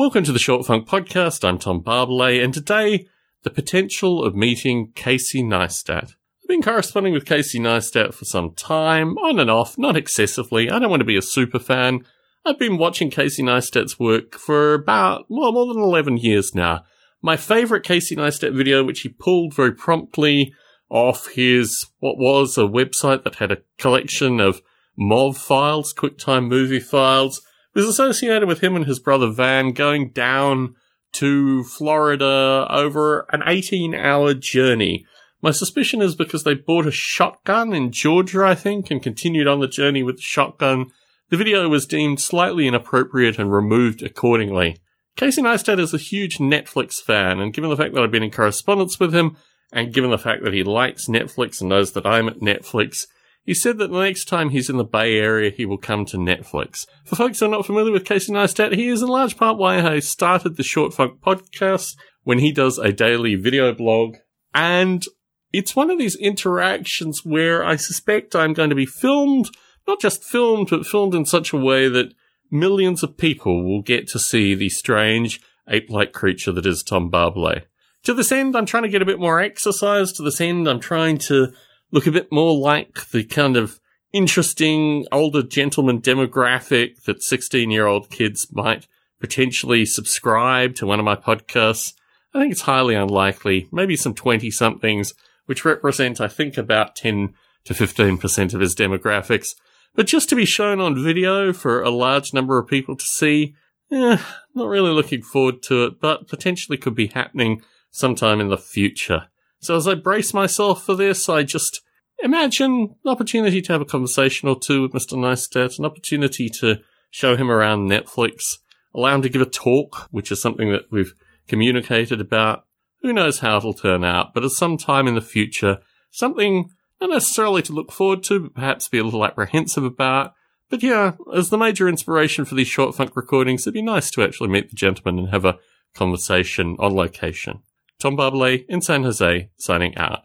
Welcome to the Short Funk Podcast. I'm Tom Barbalet, and today, the potential of meeting Casey Neistat. I've been corresponding with Casey Neistat for some time, on and off, not excessively. I don't want to be a super fan. I've been watching Casey Neistat's work for about, well, more than 11 years now. My favorite Casey Neistat video, which he pulled very promptly off his, what was a website that had a collection of MOV files, QuickTime movie files, was associated with him and his brother Van going down to Florida over an 18 hour journey. My suspicion is because they bought a shotgun in Georgia, I think, and continued on the journey with the shotgun. The video was deemed slightly inappropriate and removed accordingly. Casey Neistat is a huge Netflix fan, and given the fact that I've been in correspondence with him, and given the fact that he likes Netflix and knows that I'm at Netflix, he said that the next time he's in the Bay Area, he will come to Netflix. For folks who are not familiar with Casey Neistat, he is in large part why I started the Short Funk podcast when he does a daily video blog. And it's one of these interactions where I suspect I'm going to be filmed, not just filmed, but filmed in such a way that millions of people will get to see the strange ape-like creature that is Tom Barbalet. To this end, I'm trying to get a bit more exercise. To this end, I'm trying to look a bit more like the kind of interesting older gentleman demographic that 16 year old kids might potentially subscribe to one of my podcasts. I think it's highly unlikely. Maybe some 20 somethings, which represent, I think, about 10 to 15% of his demographics. But just to be shown on video for a large number of people to see, eh, not really looking forward to it, but potentially could be happening sometime in the future. So as I brace myself for this, I just imagine an opportunity to have a conversation or two with Mr. Neistat, an opportunity to show him around Netflix, allow him to give a talk, which is something that we've communicated about. Who knows how it'll turn out, but at some time in the future, something not necessarily to look forward to, but perhaps be a little apprehensive about. But yeah, as the major inspiration for these short funk recordings, it'd be nice to actually meet the gentleman and have a conversation on location. Tom Barbalet in San Jose, signing out.